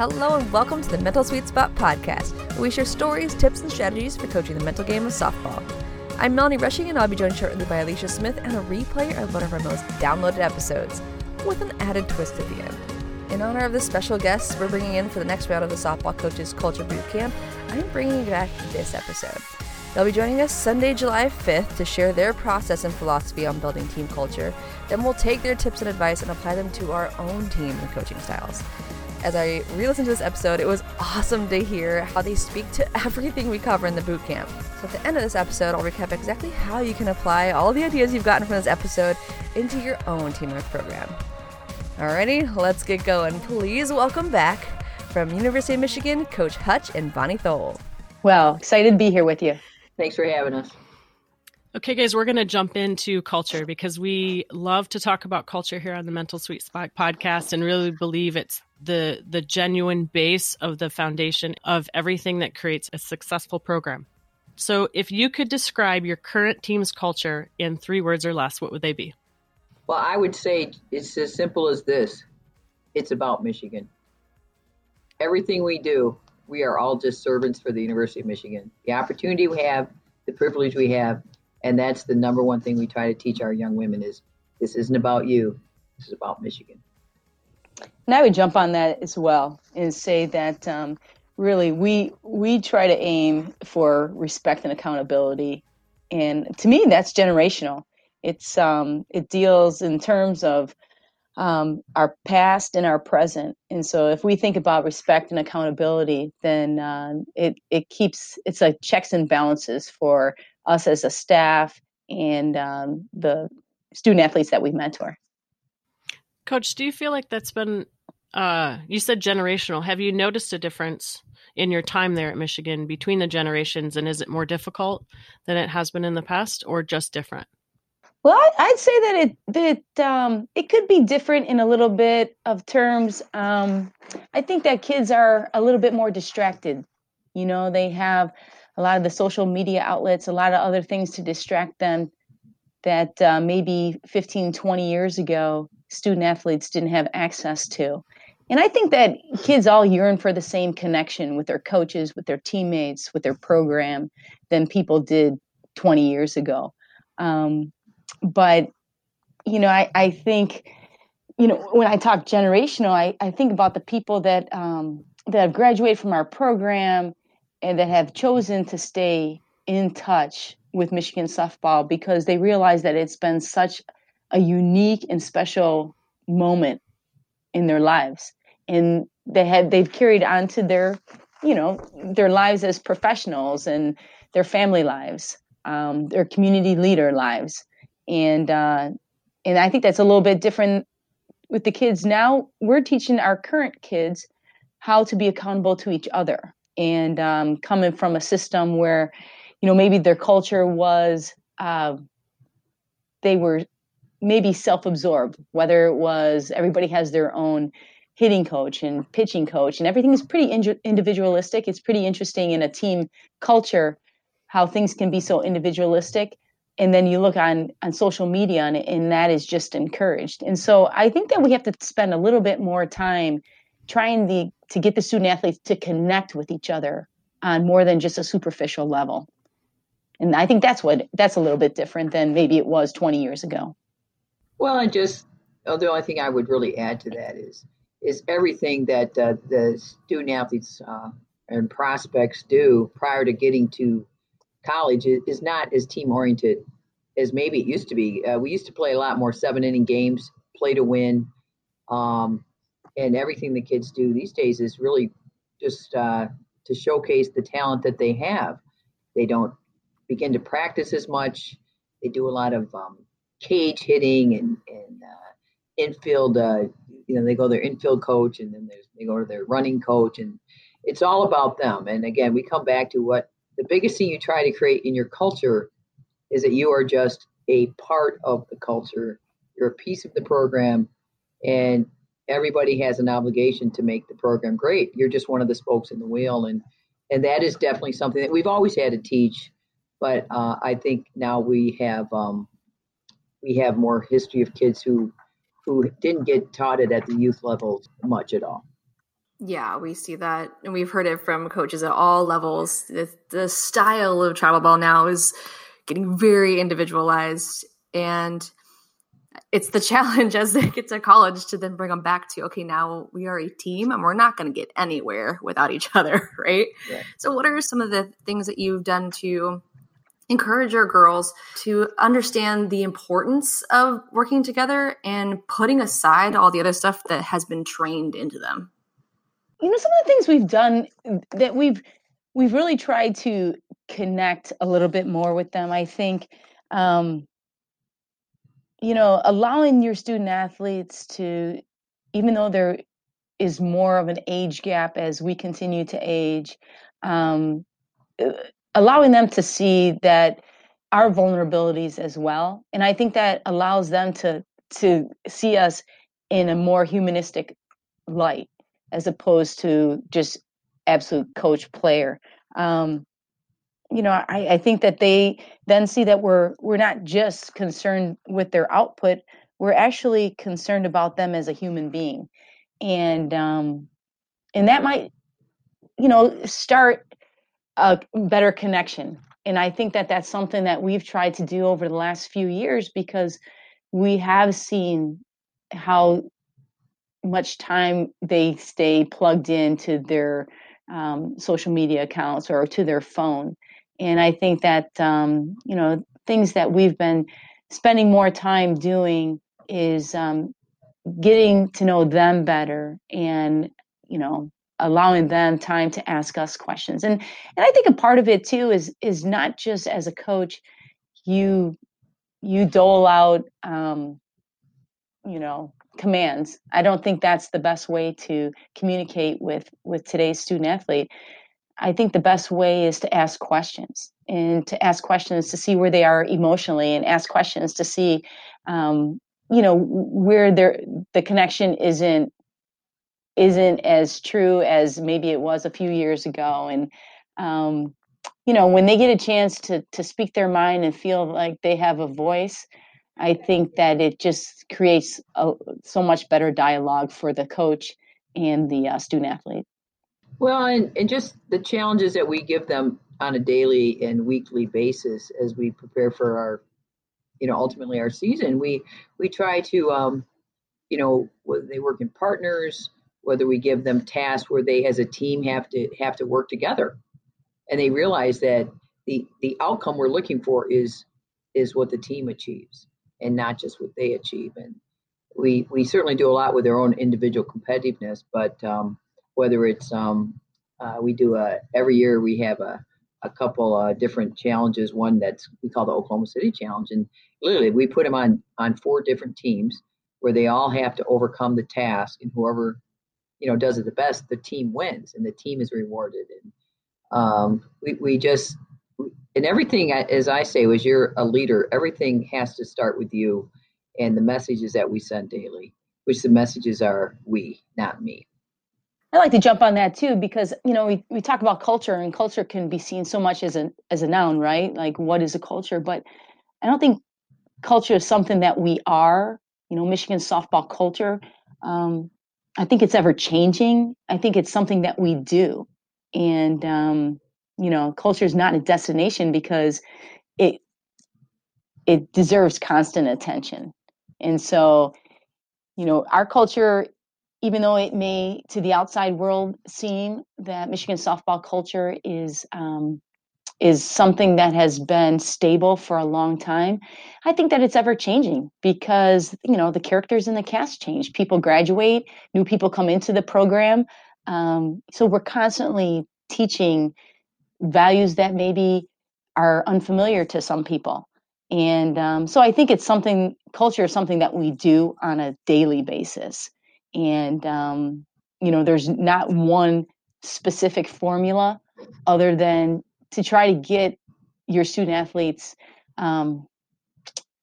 Hello and welcome to the Mental Sweet Spot podcast, where we share stories, tips, and strategies for coaching the mental game of softball. I'm Melanie Rushing, and I'll be joined shortly by Alicia Smith and a replay of one of our most downloaded episodes, with an added twist at the end. In honor of the special guests we're bringing in for the next round of the Softball Coaches Culture Boot Camp, I'm bringing you back this episode. They'll be joining us Sunday, July 5th to share their process and philosophy on building team culture. Then we'll take their tips and advice and apply them to our own team and coaching styles. As I re listened to this episode, it was awesome to hear how they speak to everything we cover in the boot camp. So at the end of this episode, I'll recap exactly how you can apply all the ideas you've gotten from this episode into your own teamwork program. Alrighty, let's get going. Please welcome back from University of Michigan, Coach Hutch and Bonnie Tholl. Well, excited to be here with you. Thanks for having us. Okay, guys, we're going to jump into culture because we love to talk about culture here on the Mental Sweet Spot podcast and really believe it's the the genuine base of the foundation of everything that creates a successful program. So, if you could describe your current team's culture in 3 words or less, what would they be? Well, I would say it's as simple as this. It's about Michigan. Everything we do we are all just servants for the University of Michigan. The opportunity we have, the privilege we have, and that's the number one thing we try to teach our young women is this isn't about you, this is about Michigan. And I would jump on that as well and say that um, really we we try to aim for respect and accountability, and to me that's generational. It's um, it deals in terms of um, our past and our present. And so, if we think about respect and accountability, then uh, it it keeps it's like checks and balances for us as a staff and um, the student athletes that we mentor. Coach, do you feel like that's been? Uh, you said generational. Have you noticed a difference in your time there at Michigan between the generations, and is it more difficult than it has been in the past, or just different? Well, I'd say that it that um, it could be different in a little bit of terms. Um, I think that kids are a little bit more distracted. You know, they have a lot of the social media outlets, a lot of other things to distract them that uh, maybe 15, 20 years ago, student athletes didn't have access to. And I think that kids all yearn for the same connection with their coaches, with their teammates, with their program than people did 20 years ago. Um, but you know I, I think you know when i talk generational i, I think about the people that um, that have graduated from our program and that have chosen to stay in touch with michigan softball because they realize that it's been such a unique and special moment in their lives and they have they've carried on to their you know their lives as professionals and their family lives um, their community leader lives and uh, and I think that's a little bit different with the kids now. We're teaching our current kids how to be accountable to each other, and um, coming from a system where, you know, maybe their culture was uh, they were maybe self-absorbed, whether it was everybody has their own hitting coach and pitching coach, and everything is pretty individualistic. It's pretty interesting in a team culture how things can be so individualistic and then you look on on social media and, and that is just encouraged. And so i think that we have to spend a little bit more time trying the, to get the student athletes to connect with each other on more than just a superficial level. And i think that's what that's a little bit different than maybe it was 20 years ago. Well and just the only thing i would really add to that is is everything that uh, the student athletes uh, and prospects do prior to getting to college is, not as team oriented as maybe it used to be. Uh, we used to play a lot more seven inning games, play to win, um, and everything the kids do these days is really just uh, to showcase the talent that they have. They don't begin to practice as much. They do a lot of um, cage hitting and, and uh, infield. You know, they go their infield coach, and then they go to their running coach, and it's all about them. And again, we come back to what the biggest thing you try to create in your culture is that you are just a part of the culture. You're a piece of the program, and everybody has an obligation to make the program great. You're just one of the spokes in the wheel, and and that is definitely something that we've always had to teach. But uh, I think now we have um, we have more history of kids who who didn't get taught it at the youth level much at all. Yeah, we see that, and we've heard it from coaches at all levels. The, the style of travel ball now is getting very individualized, and it's the challenge as they get to college to then bring them back to okay, now we are a team, and we're not going to get anywhere without each other, right? Yeah. So, what are some of the things that you've done to encourage our girls to understand the importance of working together and putting aside all the other stuff that has been trained into them? you know some of the things we've done that we've we've really tried to connect a little bit more with them i think um you know allowing your student athletes to even though there is more of an age gap as we continue to age um uh, allowing them to see that our vulnerabilities as well and i think that allows them to to see us in a more humanistic light as opposed to just absolute coach player. Um, you know, I, I think that they then see that we're we're not just concerned with their output; we're actually concerned about them as a human being, and um, and that might, you know, start a better connection. And I think that that's something that we've tried to do over the last few years because we have seen how much time they stay plugged into their um, social media accounts or to their phone. And I think that, um, you know, things that we've been spending more time doing is um, getting to know them better and, you know, allowing them time to ask us questions. And, and I think a part of it too is, is not just as a coach, you, you dole out, um, you know, commands. I don't think that's the best way to communicate with with today's student athlete. I think the best way is to ask questions and to ask questions to see where they are emotionally and ask questions to see um, you know where there the connection isn't isn't as true as maybe it was a few years ago and um, you know when they get a chance to to speak their mind and feel like they have a voice I think that it just creates a, so much better dialogue for the coach and the uh, student athlete. Well, and, and just the challenges that we give them on a daily and weekly basis as we prepare for our, you know, ultimately our season. We we try to, um, you know, they work in partners, whether we give them tasks where they as a team have to have to work together, and they realize that the the outcome we're looking for is is what the team achieves and not just what they achieve. And we we certainly do a lot with their own individual competitiveness, but um, whether it's um, uh, we do a every year we have a a couple different challenges. One that's we call the Oklahoma City Challenge, and literally we put them on on four different teams where they all have to overcome the task, and whoever you know does it the best, the team wins, and the team is rewarded. And um, we we just and everything, as I say, was you're a leader. Everything has to start with you and the messages that we send daily, which the messages are we, not me. I like to jump on that too because you know we, we talk about culture and culture can be seen so much as a as a noun, right? Like what is a culture? But I don't think culture is something that we are. You know, Michigan softball culture. Um, I think it's ever changing. I think it's something that we do, and um, you know culture is not a destination because it it deserves constant attention and so you know our culture even though it may to the outside world seem that michigan softball culture is um, is something that has been stable for a long time i think that it's ever changing because you know the characters in the cast change people graduate new people come into the program um, so we're constantly teaching values that maybe are unfamiliar to some people. And um, so I think it's something, culture is something that we do on a daily basis. And, um, you know, there's not one specific formula other than to try to get your student athletes um,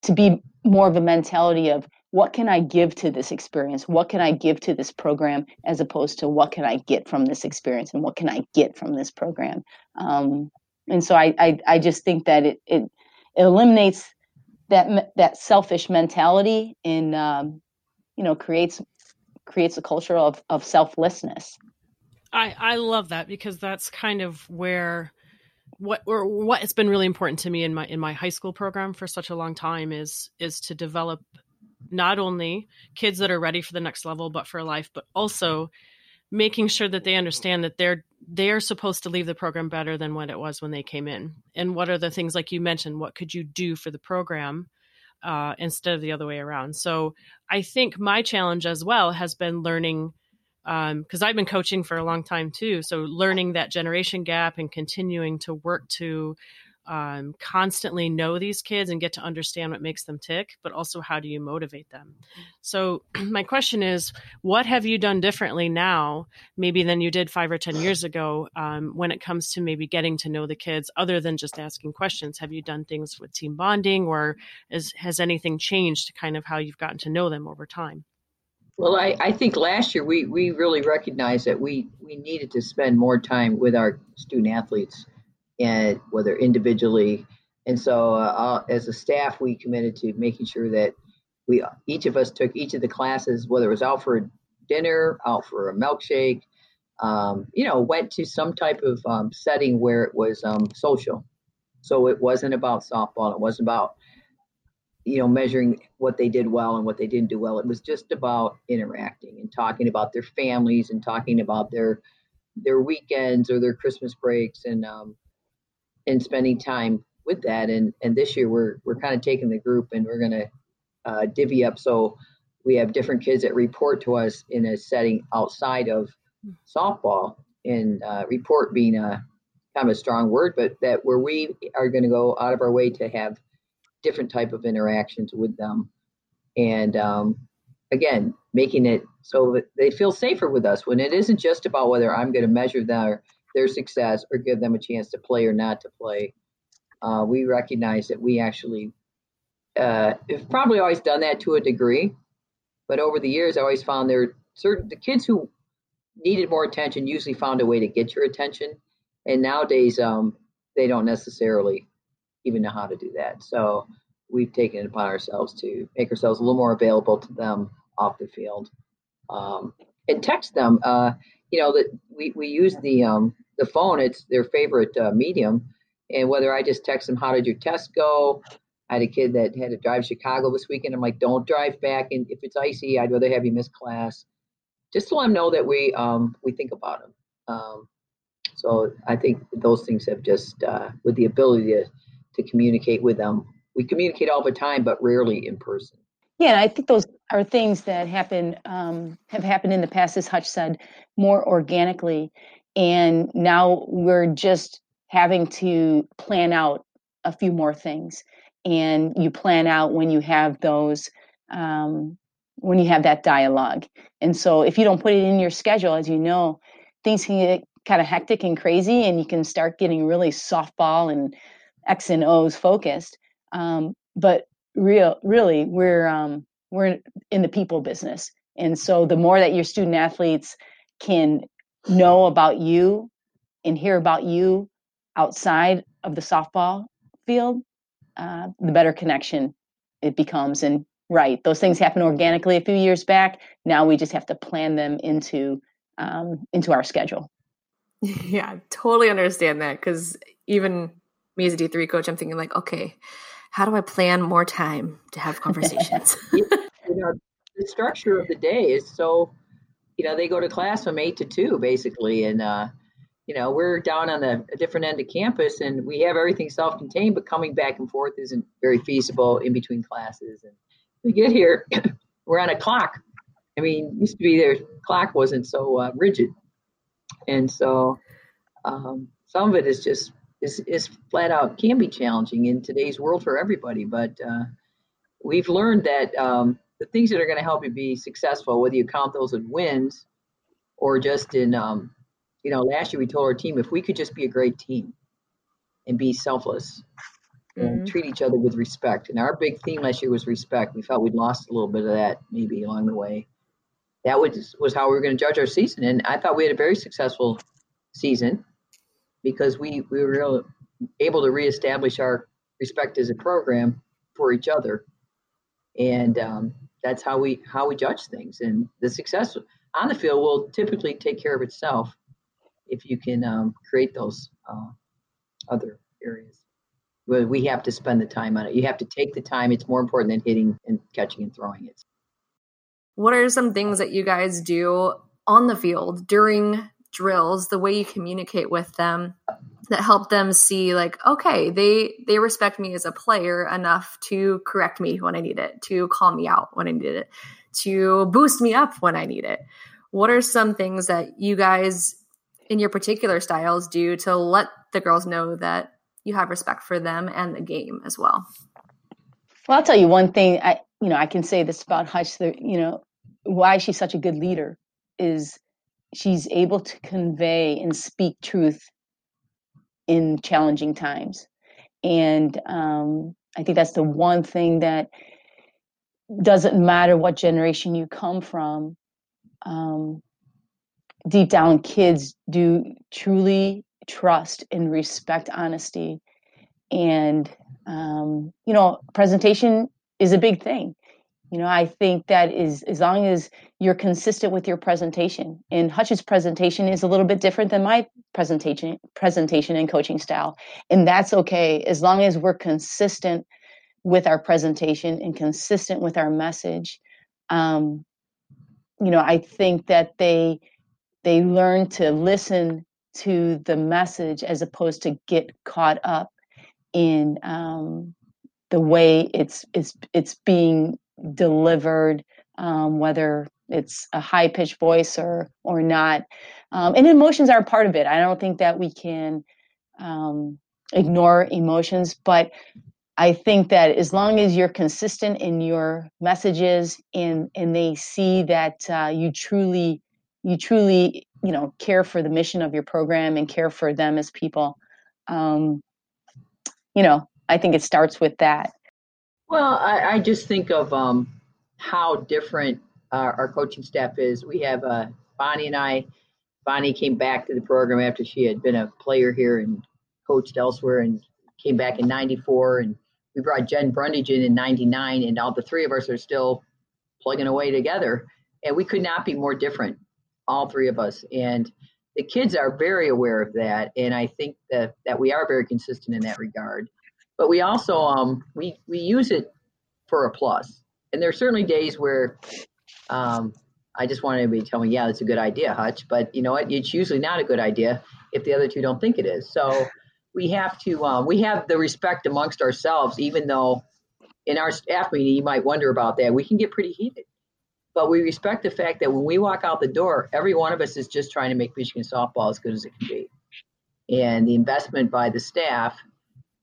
to be more of a mentality of what can I give to this experience? What can I give to this program as opposed to what can I get from this experience and what can I get from this program? Um, and so I, I, I just think that it, it, it eliminates that that selfish mentality and um, you know creates creates a culture of, of selflessness I I love that because that's kind of where what or what has been really important to me in my in my high school program for such a long time is is to develop not only kids that are ready for the next level but for life but also making sure that they understand that they're they're supposed to leave the program better than what it was when they came in. And what are the things like you mentioned what could you do for the program uh, instead of the other way around? So i think my challenge as well has been learning because um, I've been coaching for a long time too. So learning that generation gap and continuing to work to um, constantly know these kids and get to understand what makes them tick, but also how do you motivate them? So my question is, what have you done differently now, maybe than you did five or ten years ago, um, when it comes to maybe getting to know the kids, other than just asking questions? Have you done things with team bonding, or is, has anything changed kind of how you've gotten to know them over time? Well, I, I think last year we, we really recognized that we, we needed to spend more time with our student athletes, and whether individually. And so, uh, as a staff, we committed to making sure that we each of us took each of the classes, whether it was out for dinner, out for a milkshake, um, you know, went to some type of um, setting where it was um, social. So it wasn't about softball. It wasn't about you know measuring what they did well and what they didn't do well. It was just about interacting and talking about their families and talking about their their weekends or their christmas breaks and um and spending time with that. And and this year we're we're kind of taking the group and we're going to uh, divvy up. So we have different kids that report to us in a setting outside of softball. And uh, report being a kind of a strong word but that where we are going to go out of our way to have different type of interactions with them. And um, again making it so that they feel safer with us when it isn't just about whether i'm going to measure their their success or give them a chance to play or not to play. Uh, we recognize that we actually uh, have probably always done that to a degree but over the years i always found there certain the kids who needed more attention usually found a way to get your attention. And nowadays um, they don't necessarily even know how to do that. So we've taken it upon ourselves to make ourselves a little more available to them off the field um, and text them. Uh, you know that we, we use the um, the phone; it's their favorite uh, medium. And whether I just text them, "How did your test go?" I had a kid that had to drive Chicago this weekend. I'm like, "Don't drive back, and if it's icy, I'd rather have you miss class." Just to let them know that we um, we think about them. Um, so I think those things have just, uh, with the ability to to communicate with them. We communicate all the time, but rarely in person. Yeah, I think those are things that happen um, have happened in the past, as Hutch said, more organically, and now we're just having to plan out a few more things. And you plan out when you have those, um, when you have that dialogue. And so, if you don't put it in your schedule, as you know, things can get kind of hectic and crazy, and you can start getting really softball and X and O's focused. Um, but real, really, we're um, we're in the people business, and so the more that your student athletes can know about you and hear about you outside of the softball field, uh, the better connection it becomes. And right, those things happen organically a few years back. Now we just have to plan them into um, into our schedule. Yeah, totally understand that because even me as a D3 coach, I'm thinking like, okay, how do I plan more time to have conversations? you know, the structure of the day is so, you know, they go to class from eight to two basically. And, uh, you know, we're down on the a different end of campus and we have everything self-contained, but coming back and forth isn't very feasible in between classes. And we get here, we're on a clock. I mean, used to be their clock wasn't so uh, rigid. And so um, some of it is just is, is flat out can be challenging in today's world for everybody. But uh, we've learned that um, the things that are going to help you be successful, whether you count those as wins or just in, um, you know, last year we told our team if we could just be a great team and be selfless and mm-hmm. treat each other with respect. And our big theme last year was respect. We felt we'd lost a little bit of that maybe along the way. That was was how we were going to judge our season, and I thought we had a very successful season because we, we were able to reestablish our respect as a program for each other. And um, that's how we how we judge things. And the success on the field will typically take care of itself. if you can um, create those uh, other areas. Well, we have to spend the time on it. You have to take the time. It's more important than hitting and catching and throwing it. What are some things that you guys do on the field during drills, the way you communicate with them that help them see like okay, they they respect me as a player enough to correct me when I need it, to call me out when I need it, to boost me up when I need it. What are some things that you guys in your particular styles do to let the girls know that you have respect for them and the game as well? Well, I'll tell you one thing. I, you know, I can say this about Hutch. That you know, why she's such a good leader is she's able to convey and speak truth in challenging times, and um, I think that's the one thing that doesn't matter what generation you come from. Um, deep down, kids do truly trust and respect honesty and um, you know presentation is a big thing you know i think that is as long as you're consistent with your presentation and hutch's presentation is a little bit different than my presentation presentation and coaching style and that's okay as long as we're consistent with our presentation and consistent with our message um, you know i think that they they learn to listen to the message as opposed to get caught up in um, the way it's it's it's being delivered, um, whether it's a high pitched voice or or not. Um, and emotions are part of it. I don't think that we can um, ignore emotions, but I think that as long as you're consistent in your messages and and they see that uh, you truly you truly you know care for the mission of your program and care for them as people um, you know i think it starts with that well i, I just think of um, how different our, our, coaching staff is we have uh, bonnie and i bonnie came back to the program after she had been a player here and coached elsewhere and came back in 94 and we brought jen brundage in in 99 and all the three of us are still plugging away together and we could not be more different all three of us. And the kids are very aware of that. And I think that, that we are very consistent in that regard. But we also um, we, we use it for a plus. And there are certainly days where um, I just want everybody to tell me, yeah, that's a good idea, Hutch. But you know what? It's usually not a good idea if the other two don't think it is. So we have to um, we have the respect amongst ourselves, even though in our staff meeting you might wonder about that. We can get pretty heated but we respect the fact that when we walk out the door, every one of us is just trying to make Michigan softball as good as it can be. And the investment by the staff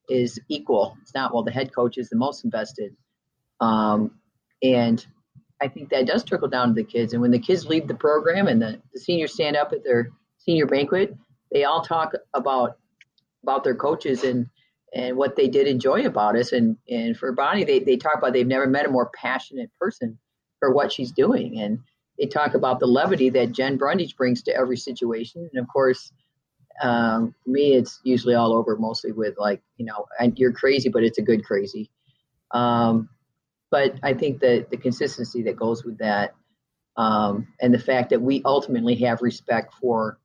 is equal. It's not, well, the head coach is the most invested. Um, and I think that does trickle down to the kids. And when the kids leave the program and the, the seniors stand up at their senior banquet, they all talk about about their coaches and and what they did enjoy about us. And and for Bonnie, they, they talk about they've never met a more passionate person for what she's doing. And they talk about the levity that Jen Brundage brings to every situation. And of course, um, for me, it's usually all over mostly with like, you know, and you're crazy, but it's a good crazy. Um, but I think that the consistency that goes with that um, and the fact that we ultimately have respect for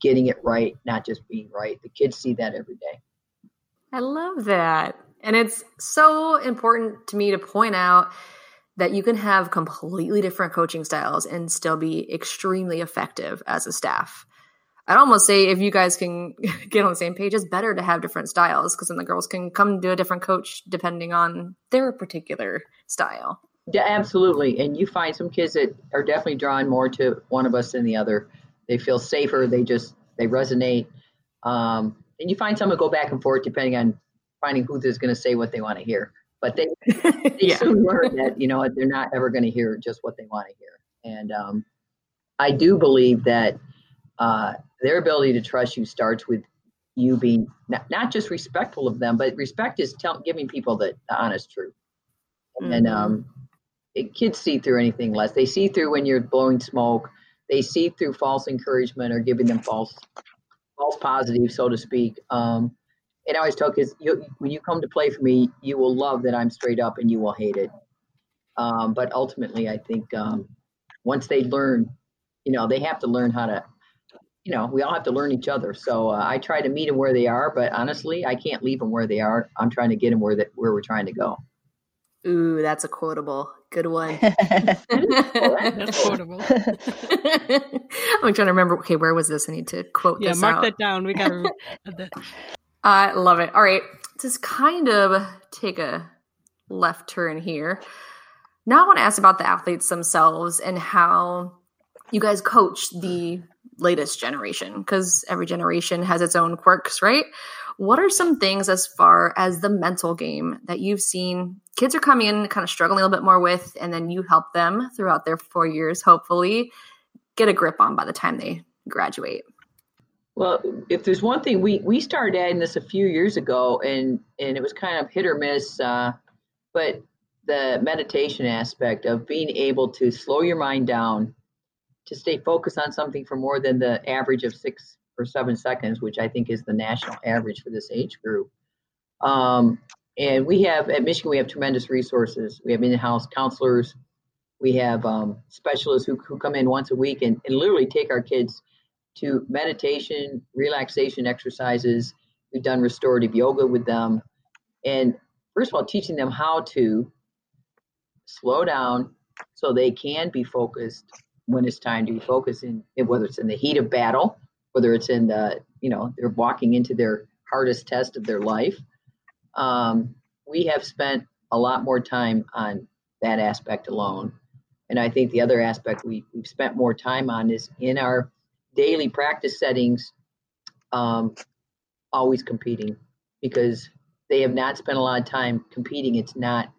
getting it right, not just being right. The kids see that every day. I love that. And it's so important to me to point out that you can have completely different coaching styles and still be extremely effective as a staff. I'd almost say if you guys can get on the same page, it's better to have different styles because then the girls can come to a different coach depending on their particular style. Yeah, absolutely. And you find some kids that are definitely drawn more to one of us than the other. They feel safer. They just they resonate. Um, and you find some that go back and forth depending on finding who is going to say what they want to hear but they, they yeah. soon learn that you know they're not ever going to hear just what they want to hear and um, i do believe that uh, their ability to trust you starts with you being not, not just respectful of them but respect is tell, giving people the, the honest truth mm-hmm. and um, it, kids see through anything less they see through when you're blowing smoke they see through false encouragement or giving them false false positive so to speak um, and I always tell kids, you, when you come to play for me, you will love that I'm straight up and you will hate it. Um, but ultimately, I think um, once they learn, you know, they have to learn how to you know, we all have to learn each other. So uh, I try to meet them where they are, but honestly, I can't leave them where they are. I'm trying to get them where that where we're trying to go. Ooh, that's a quotable. Good one. That's quotable. I'm trying to remember. Okay, where was this? I need to quote Yeah, this mark out. that down. We got to. I love it. All right, just kind of take a left turn here. Now I want to ask about the athletes themselves and how you guys coach the latest generation because every generation has its own quirks, right? What are some things as far as the mental game that you've seen kids are coming in kind of struggling a little bit more with, and then you help them throughout their four years, hopefully, get a grip on by the time they graduate? Well, if there's one thing we we started adding this a few years ago, and and it was kind of hit or miss, uh, but the meditation aspect of being able to slow your mind down, to stay focused on something for more than the average of six or seven seconds, which I think is the national average for this age group. Um, and we have at Michigan, we have tremendous resources. We have in-house counselors. We have um, specialists who, who come in once a week and, and literally take our kids to meditation, relaxation exercises. We've done restorative yoga with them. And first of all, teaching them how to slow down so they can be focused when it's time to be focused in whether it's in the heat of battle, whether it's in the, you know, they're walking into their hardest test of their life. Um, we have spent a lot more time on that aspect alone. And I think the other aspect we, we've spent more time on is in our daily practice settings, um, always competing because they have not spent a lot of time competing. It's not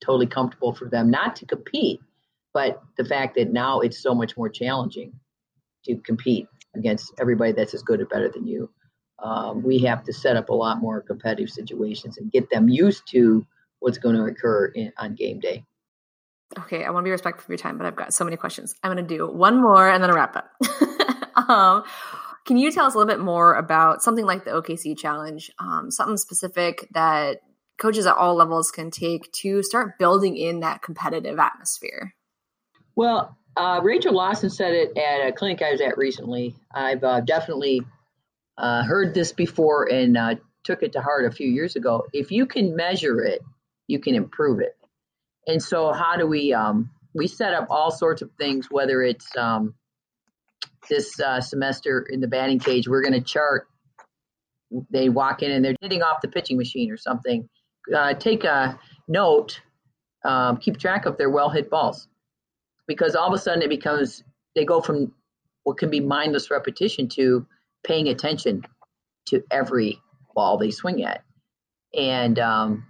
totally comfortable for them not to compete, but the fact that now it's so much more challenging to compete against everybody that's as good or better than you. Um, we have to set up a lot more competitive situations and get them used to what's going to occur in, on game day. Okay, I want to be respectful of your time, but I've got so many questions. I'm going to do one more and then a wrap up. um, can you tell us a little bit more about something like the OKC challenge, um, something specific that coaches at all levels can take to start building in that competitive atmosphere? Well, uh, Rachel Lawson said it at a clinic I was at recently. I've uh, definitely uh, heard this before and uh, took it to heart a few years ago. If you can measure it, you can improve it. And so, how do we? Um, we set up all sorts of things, whether it's um, this uh, semester in the batting cage, we're going to chart. They walk in and they're hitting off the pitching machine or something. Uh, take a note, um, keep track of their well hit balls, because all of a sudden it becomes they go from what can be mindless repetition to paying attention to every ball they swing at, and um,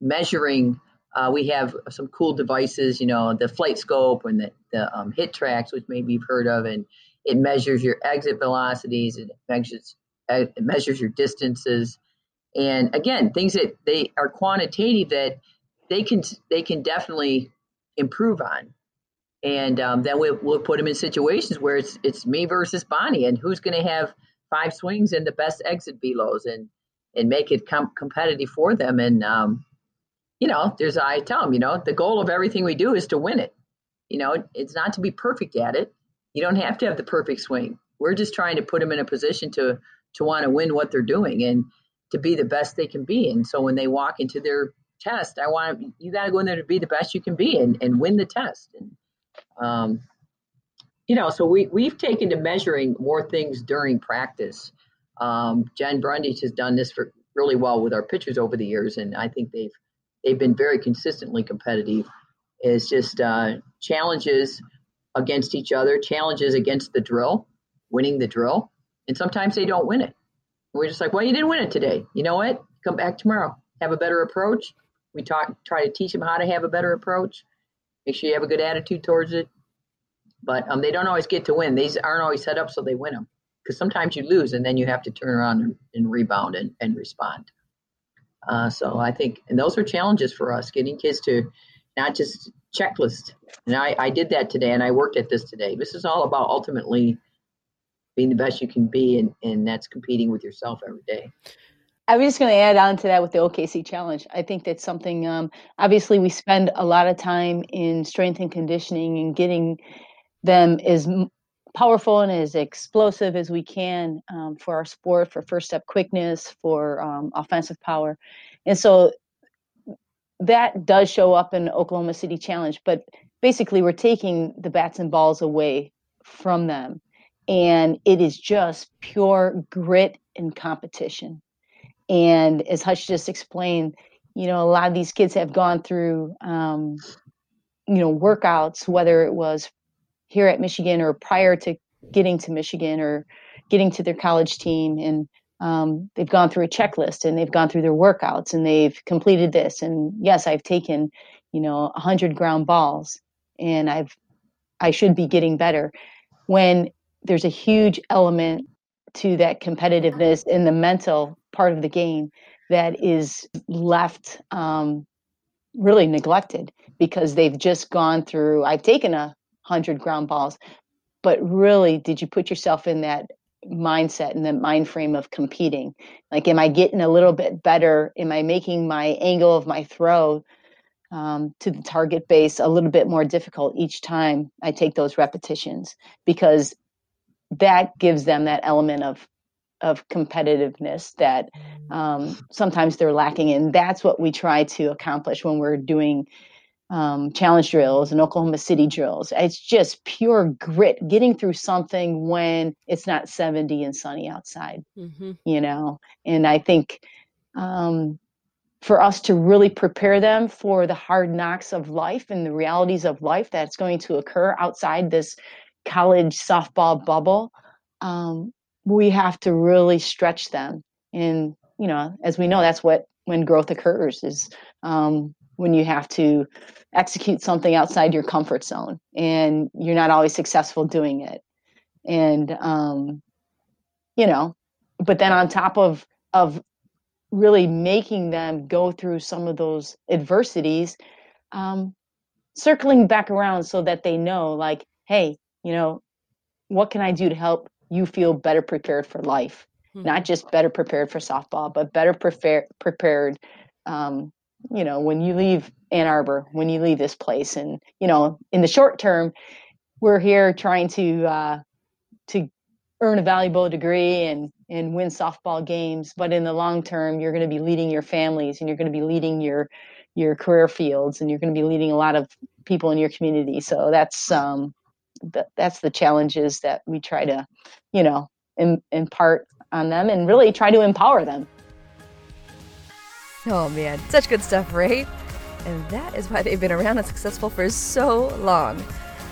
measuring uh, we have some cool devices, you know, the FlightScope and the, the um, HitTrax, which maybe you've heard of, and it measures your exit velocities, it measures it measures your distances, and again, things that they are quantitative that they can they can definitely improve on, and um, then we'll, we'll put them in situations where it's it's me versus Bonnie, and who's going to have five swings and the best exit velos, and and make it com- competitive for them, and um, you know, there's I tell them, you know, the goal of everything we do is to win it. You know, it's not to be perfect at it. You don't have to have the perfect swing. We're just trying to put them in a position to to want to win what they're doing and to be the best they can be. And so when they walk into their test, I want you got to go in there to be the best you can be and, and win the test. And um, you know, so we we've taken to measuring more things during practice. Um, Jen Brundage has done this for really well with our pitchers over the years, and I think they've they've been very consistently competitive. Is just uh, challenges against each other, challenges against the drill, winning the drill, and sometimes they don't win it. We're just like, well, you didn't win it today. You know what? Come back tomorrow. Have a better approach. We talk, try to teach them how to have a better approach. Make sure you have a good attitude towards it. But um, they don't always get to win. These aren't always set up so they win them. Because sometimes you lose and then you have to turn around and, and rebound and, and respond. Uh, so I think, and those are challenges for us, getting kids to not just checklist. And I, I did that today, and I worked at this today. This is all about ultimately being the best you can be, and, and that's competing with yourself every day. I was just going to add on to that with the OKC challenge. I think that's something. Um, obviously, we spend a lot of time in strength and conditioning and getting them as powerful and as explosive as we can um, for our sport, for first step quickness, for um, offensive power. And so that does show up in Oklahoma City Challenge, but basically we're taking the bats and balls away from them. And it is just pure grit and competition. And as Hutch just explained, you know, a lot of these kids have gone through, um, you know, workouts, whether it was here at Michigan or prior to getting to Michigan or getting to their college team. And um, they've gone through a checklist and they've gone through their workouts and they've completed this. And yes, I've taken, you know, 100 ground balls and I've, I should be getting better. When there's a huge element to that competitiveness in the mental part of the game that is left um, really neglected because they've just gone through. I've taken a hundred ground balls, but really, did you put yourself in that mindset and the mind frame of competing? Like, am I getting a little bit better? Am I making my angle of my throw um, to the target base a little bit more difficult each time I take those repetitions? Because that gives them that element of of competitiveness that um, sometimes they're lacking in. That's what we try to accomplish when we're doing um, challenge drills and Oklahoma City drills. It's just pure grit, getting through something when it's not 70 and sunny outside, mm-hmm. you know. And I think um, for us to really prepare them for the hard knocks of life and the realities of life that's going to occur outside this college softball bubble, um, we have to really stretch them. And, you know, as we know, that's what when growth occurs is um, when you have to execute something outside your comfort zone and you're not always successful doing it. And, um, you know, but then on top of, of really making them go through some of those adversities, um, circling back around so that they know, like, hey, you know, what can I do to help you feel better prepared for life? Mm-hmm. Not just better prepared for softball, but better prepared prepared um, you know, when you leave Ann Arbor, when you leave this place. And, you know, in the short term, we're here trying to uh, to earn a valuable degree and and win softball games. But in the long term, you're going to be leading your families and you're going to be leading your your career fields and you're going to be leading a lot of people in your community. So that's um, that's the challenges that we try mm. to, you know, Im- impart on them and really try to empower them. Oh man, such good stuff, right? And that is why they've been around and successful for so long.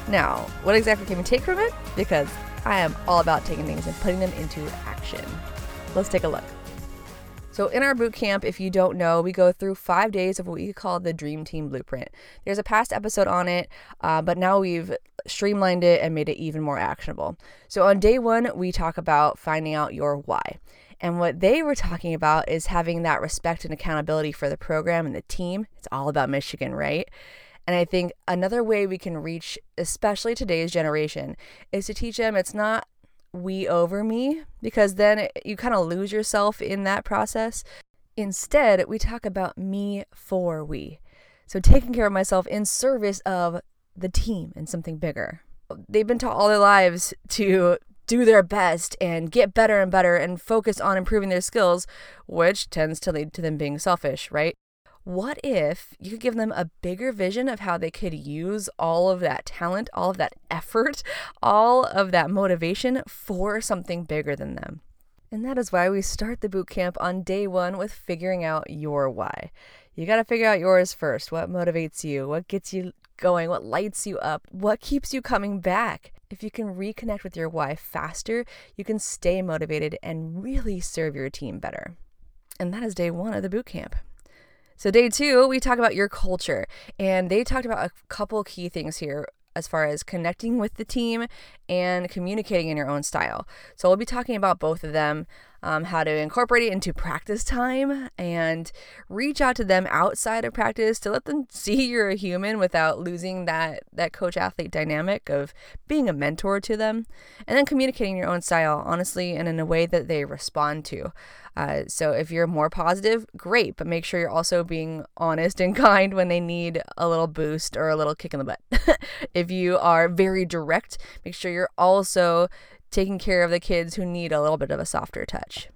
Now, what exactly can we take from it? Because I am all about taking things and putting them into action. Let's take a look. So, in our boot camp, if you don't know, we go through five days of what we call the Dream Team Blueprint. There's a past episode on it, uh, but now we've streamlined it and made it even more actionable. So, on day one, we talk about finding out your why. And what they were talking about is having that respect and accountability for the program and the team. It's all about Michigan, right? And I think another way we can reach, especially today's generation, is to teach them it's not we over me, because then it, you kind of lose yourself in that process. Instead, we talk about me for we. So taking care of myself in service of the team and something bigger. They've been taught all their lives to do their best and get better and better and focus on improving their skills, which tends to lead to them being selfish, right? What if you could give them a bigger vision of how they could use all of that talent, all of that effort, all of that motivation for something bigger than them? And that is why we start the boot camp on day one with figuring out your why. You got to figure out yours first. What motivates you? What gets you going? What lights you up? What keeps you coming back? If you can reconnect with your why faster, you can stay motivated and really serve your team better. And that is day one of the boot camp. So, day two, we talk about your culture. And they talked about a couple key things here as far as connecting with the team and communicating in your own style. So, we'll be talking about both of them. um, how to incorporate it into practice time, and reach out to them outside of practice to let them see you're a human without losing that that coach athlete dynamic of being a mentor to them, and then communicating your own style honestly and in a way that they respond to. Uh, so if you're more positive, great, but make sure you're also being honest and kind when they need a little boost or a little kick in the butt. if you are very direct, make sure you're also taking care of the kids who need a little bit of a softer touch.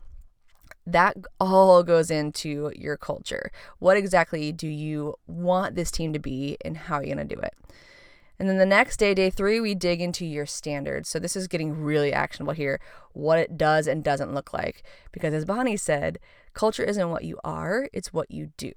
That all goes into your culture. What exactly do you want this team to be, and how are you going to do it? And then the next day, day three, we dig into your standards. So this is getting really actionable here what it does and doesn't look like. Because as Bonnie said, culture isn't what you are, it's what you do.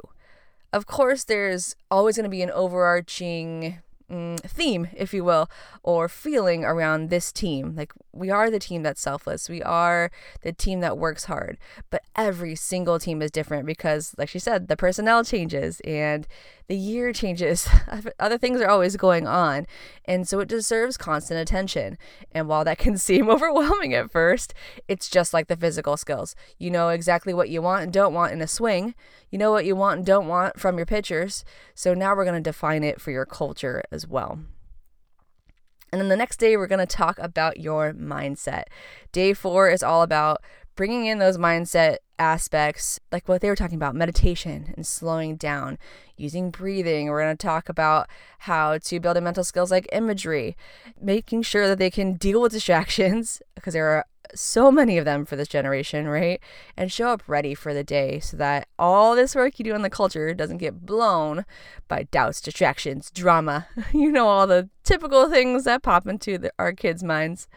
Of course, there's always going to be an overarching mm, theme, if you will, or feeling around this team. Like, we are the team that's selfless. We are the team that works hard. But every single team is different because, like she said, the personnel changes and the year changes. Other things are always going on. And so it deserves constant attention. And while that can seem overwhelming at first, it's just like the physical skills. You know exactly what you want and don't want in a swing. You know what you want and don't want from your pitchers. So now we're going to define it for your culture as well. And then the next day, we're going to talk about your mindset. Day four is all about bringing in those mindset aspects, like what they were talking about meditation and slowing down, using breathing. We're going to talk about how to build in mental skills like imagery, making sure that they can deal with distractions because there are so many of them for this generation, right? And show up ready for the day so that all this work you do in the culture doesn't get blown by doubts, distractions, drama. you know, all the typical things that pop into the, our kids' minds.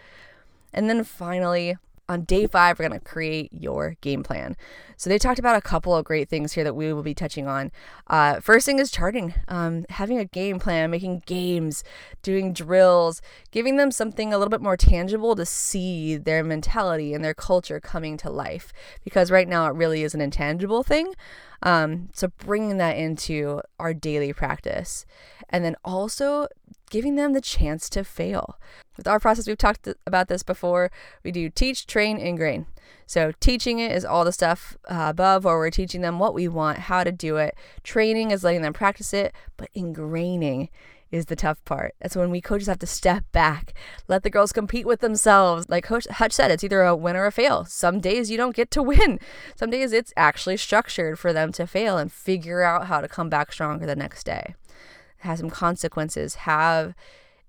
And then finally, on day five, we're going to create your game plan. So they talked about a couple of great things here that we will be touching on. Uh, first thing is charting, um, having a game plan, making games, doing drills, giving them something a little bit more tangible to see their mentality and their culture coming to life. Because right now it really is an intangible thing. Um, so bringing that into our daily practice. And then also giving them the chance to fail. With our process, we've talked about this before. We do teach, train, ingrain. So, teaching it is all the stuff uh, above, where we're teaching them what we want, how to do it. Training is letting them practice it, but ingraining is the tough part. That's when we coaches have to step back, let the girls compete with themselves. Like Coach Hutch said, it's either a win or a fail. Some days you don't get to win. Some days it's actually structured for them to fail and figure out how to come back stronger the next day. Have some consequences. Have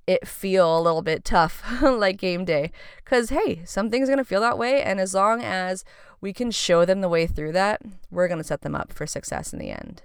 it feel a little bit tough like game day because hey something's going to feel that way and as long as we can show them the way through that we're going to set them up for success in the end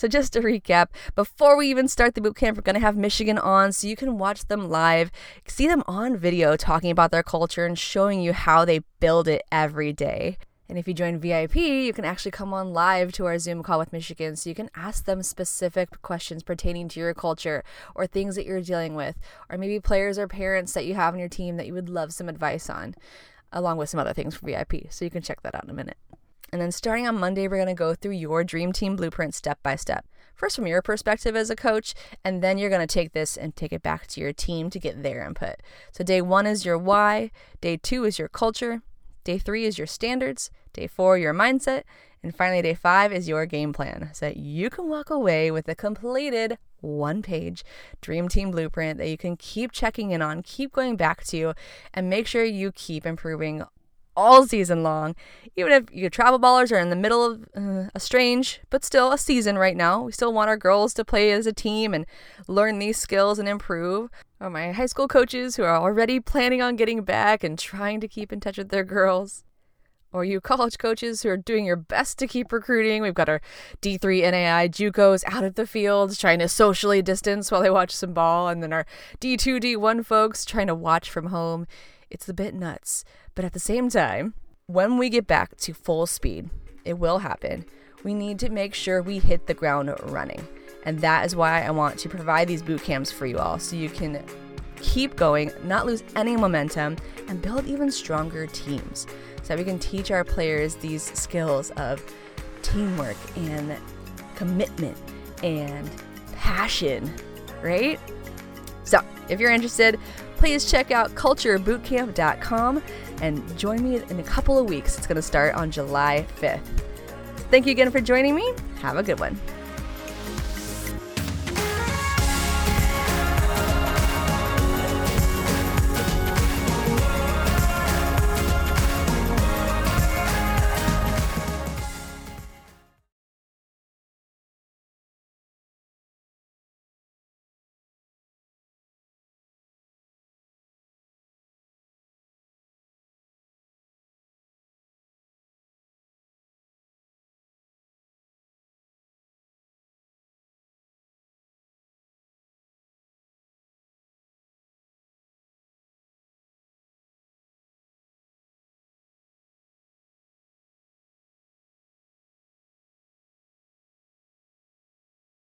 so just to recap before we even start the boot camp we're going to have michigan on so you can watch them live see them on video talking about their culture and showing you how they build it every day and if you join VIP, you can actually come on live to our Zoom call with Michigan so you can ask them specific questions pertaining to your culture or things that you're dealing with, or maybe players or parents that you have on your team that you would love some advice on, along with some other things for VIP. So you can check that out in a minute. And then starting on Monday, we're going to go through your dream team blueprint step by step. First, from your perspective as a coach, and then you're going to take this and take it back to your team to get their input. So, day one is your why, day two is your culture, Day three is your standards. Day four, your mindset. And finally, day five is your game plan so that you can walk away with a completed one page dream team blueprint that you can keep checking in on, keep going back to, and make sure you keep improving all season long. Even if your travel ballers are in the middle of uh, a strange, but still a season right now, we still want our girls to play as a team and learn these skills and improve. Or my high school coaches who are already planning on getting back and trying to keep in touch with their girls. Or you college coaches who are doing your best to keep recruiting. We've got our D3 NAI JUCOs out of the fields trying to socially distance while they watch some ball, and then our D2 D1 folks trying to watch from home. It's a bit nuts. But at the same time, when we get back to full speed, it will happen. We need to make sure we hit the ground running. And that is why I want to provide these boot camps for you all so you can keep going, not lose any momentum, and build even stronger teams. So that we can teach our players these skills of teamwork and commitment and passion, right? So, if you're interested, please check out culturebootcamp.com and join me in a couple of weeks. It's going to start on July 5th. Thank you again for joining me. Have a good one.